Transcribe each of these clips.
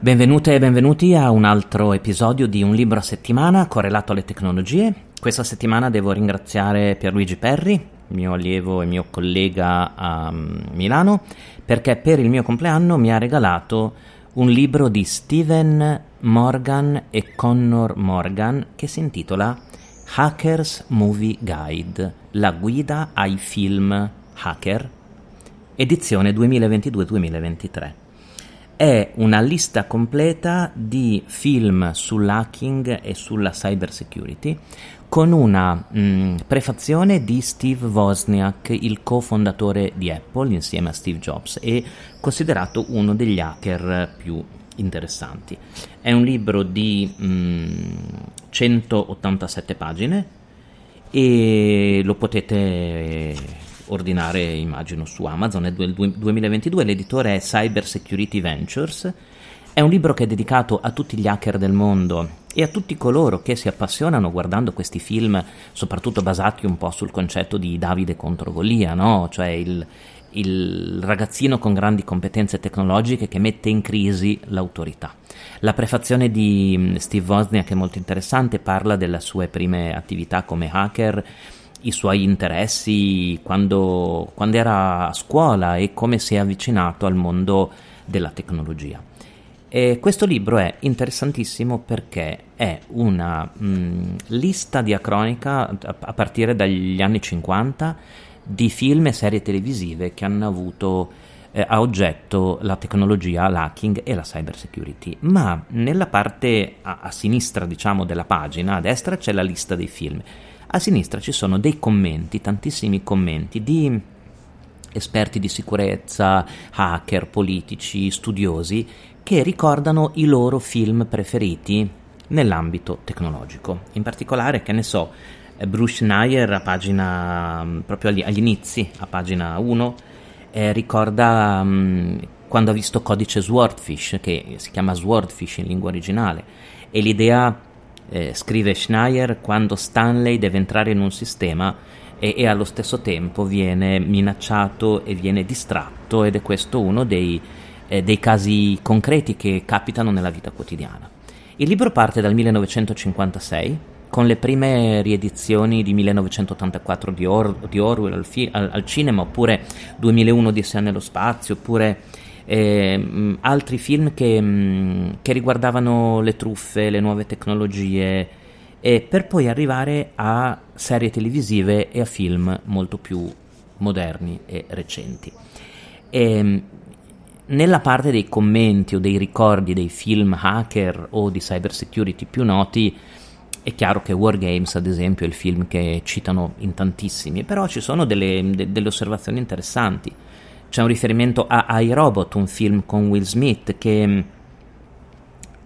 Benvenute e benvenuti a un altro episodio di Un libro a settimana correlato alle tecnologie. Questa settimana devo ringraziare Pierluigi Perri, mio allievo e mio collega a mm, Milano, perché per il mio compleanno mi ha regalato un libro di Steven Morgan e Connor Morgan che si intitola Hackers Movie Guide, la guida ai film hacker, edizione 2022-2023 è una lista completa di film sull'hacking e sulla cyber security con una mh, mm, prefazione di Steve Wozniak, il cofondatore di Apple insieme a Steve Jobs e considerato uno degli hacker più interessanti. È un libro di mh, mm, 187 pagine e lo potete ordinare immagino su Amazon, è del 2022, l'editore è Cyber Security Ventures, è un libro che è dedicato a tutti gli hacker del mondo e a tutti coloro che si appassionano guardando questi film, soprattutto basati un po' sul concetto di Davide contro Golia, no? cioè il, il ragazzino con grandi competenze tecnologiche che mette in crisi l'autorità. La prefazione di mm, Steve Wozniak è molto interessante, parla delle sue prime attività come hacker i suoi interessi quando, quando, era a scuola e come si è avvicinato al mondo della tecnologia. E questo libro è interessantissimo perché è una mh, lista diacronica a partire dagli anni 50 di film e serie televisive che hanno avuto eh, a oggetto la tecnologia, l'hacking e la cyber security. Ma nella parte a, a sinistra, diciamo, della pagina, a destra c'è la lista dei film a sinistra ci sono dei commenti, tantissimi commenti di esperti di sicurezza, hacker, politici, studiosi che ricordano i loro film preferiti nell'ambito tecnologico. In particolare, che ne so, Bruce Schneier a pagina proprio agli, agli inizi, a pagina 1, eh, ricorda mh, quando ha visto codice Swordfish, che si chiama Swordfish in lingua originale, e l'idea eh, scrive Schneier, quando Stanley deve entrare in un sistema e, e, allo stesso tempo viene minacciato e viene distratto ed è questo uno dei, eh, dei casi concreti che capitano nella vita quotidiana. Il libro parte dal 1956 con le prime riedizioni di 1984 di, Or- di Orwell al, fi- al, al, cinema, oppure 2001 di Sé nello spazio, oppure eh, altri film che, che, riguardavano le truffe, le nuove tecnologie, e per poi arrivare a serie televisive e a film molto più moderni e recenti. E, nella parte dei commenti o dei ricordi dei film hacker o di cyber security più noti, è chiaro che War Games, ad esempio, è il film che citano in tantissimi, però ci sono delle, de, delle osservazioni interessanti. C'è un riferimento a iRobot, un film con Will Smith che mm,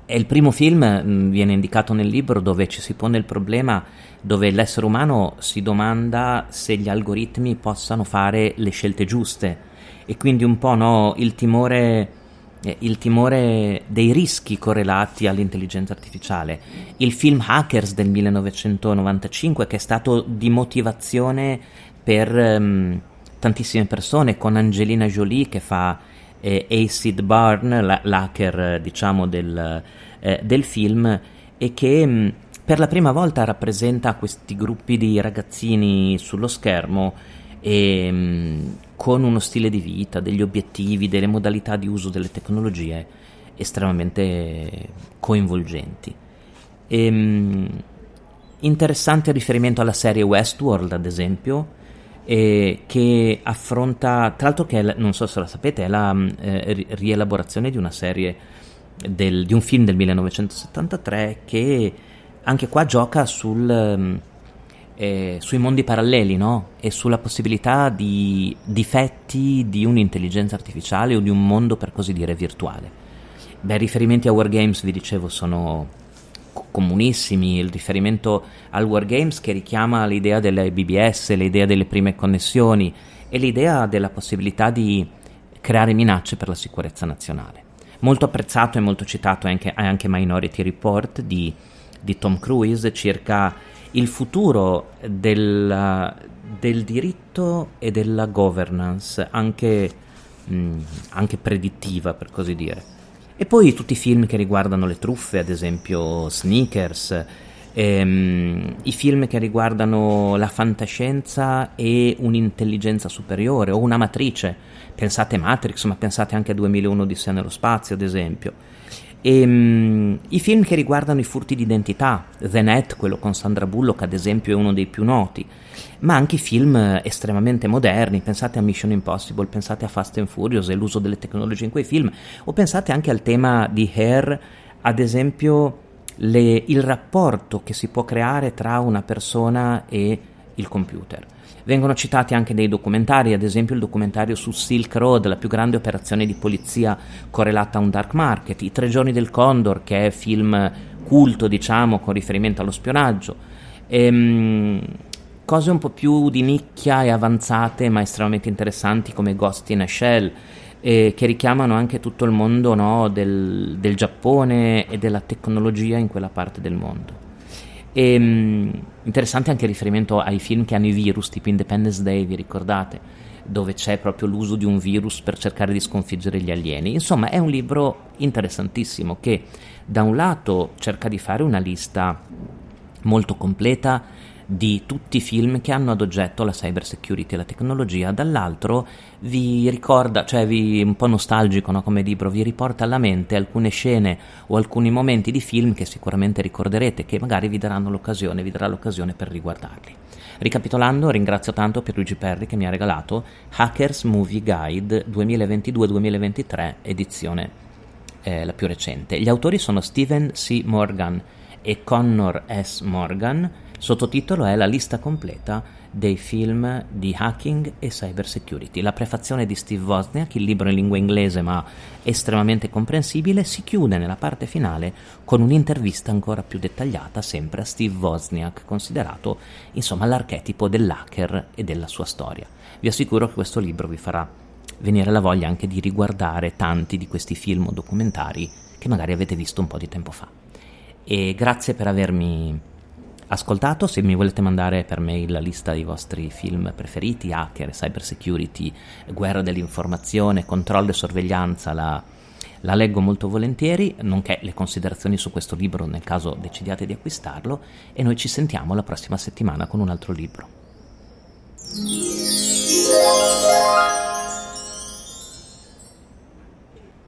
è il primo film, mm, viene indicato nel libro, dove ci si pone il problema dove l'essere umano si domanda se gli algoritmi possano fare le scelte giuste e quindi un po' no, il timore eh, il timore dei rischi correlati all'intelligenza artificiale. Il film Hackers del 1995 che è stato di motivazione per um, tantissime persone, con Angelina Jolie che fa eh, Acid Barn, l'hacker diciamo del, eh, del, film, e che mh, mm, per la prima volta rappresenta questi gruppi di ragazzini sullo schermo e, mh, mm, con uno stile di vita, degli obiettivi, delle modalità di uso delle tecnologie estremamente coinvolgenti. E, mh, mm, interessante riferimento alla serie Westworld, ad esempio, eh, che affronta, tra l'altro che non so se lo sapete, è la mm, eh, rielaborazione di una serie, del, di un film del 1973 che anche qua gioca sul, mm, eh, sui mondi paralleli no? e sulla possibilità di difetti di un'intelligenza artificiale o di un mondo per così dire virtuale. Beh, riferimenti a Wargames, vi dicevo, sono comunissimi, il riferimento al Wargames che richiama l'idea delle BBS, l'idea delle prime connessioni e l'idea della possibilità di creare minacce per la sicurezza nazionale. Molto apprezzato e molto citato è anche, è anche Minority Report di di Tom Cruise circa il futuro del, del diritto e della governance, anche, mh, mm, anche predittiva per così dire. E poi tutti i film che riguardano le truffe, ad esempio Sneakers, ehm, i film che riguardano la fantascienza e un'intelligenza superiore o una matrice. Pensate Matrix, ma pensate anche a 2001 di nello spazio, ad esempio. E, um, I film che riguardano i furti d'identità, The Net, quello con Sandra Bullock, ad esempio, è uno dei più noti, ma anche i film estremamente moderni, pensate a Mission Impossible, pensate a Fast and Furious e l'uso delle tecnologie in quei film, o pensate anche al tema di Hair, ad esempio le, il rapporto che si può creare tra una persona e il computer. Vengono citati anche dei documentari, ad esempio il documentario su Silk Road, la più grande operazione di polizia correlata a un dark market, I Tre giorni del Condor, che è film culto, diciamo, con riferimento allo spionaggio. Ehm, cose un po' più di nicchia e avanzate, ma estremamente interessanti, come Ghost in a Shell, eh, che richiamano anche tutto il mondo no, del, del, Giappone e della tecnologia in quella parte del mondo. E, ehm, interessante anche il riferimento ai film che hanno i virus, tipo Independence Day, vi ricordate? dove c'è proprio l'uso di un virus per cercare di sconfiggere gli alieni. Insomma, è un libro interessantissimo che da un lato cerca di fare una lista molto completa di tutti i film che hanno ad oggetto la cyber security e la tecnologia, dall'altro vi ricorda, cioè vi un po' nostalgico no, come libro, vi riporta alla mente alcune scene o alcuni momenti di film che sicuramente ricorderete, che magari vi daranno l'occasione, vi darà l'occasione per riguardarli. Ricapitolando, ringrazio tanto Pierluigi Perri che mi ha regalato Hackers Movie Guide 2022-2023, edizione eh, la più recente. Gli autori sono Stephen C. Morgan e Connor S. Morgan Sottotitolo è La lista completa dei film di hacking e cyber security. La prefazione di Steve Wozniak, il libro in lingua inglese ma estremamente comprensibile, si chiude nella parte finale con un'intervista ancora più dettagliata sempre a Steve Wozniak, considerato insomma l'archetipo dell'hacker e della sua storia. Vi assicuro che questo libro vi farà venire la voglia anche di riguardare tanti di questi film o documentari che magari avete visto un po' di tempo fa. E grazie per avermi ascoltato. Se mi volete mandare per mail la lista dei vostri film preferiti, hacker, cyber security, guerra dell'informazione, controllo e sorveglianza, la, la leggo molto volentieri, nonché le considerazioni su questo libro nel caso decidiate di acquistarlo e noi ci sentiamo la prossima settimana con un altro libro.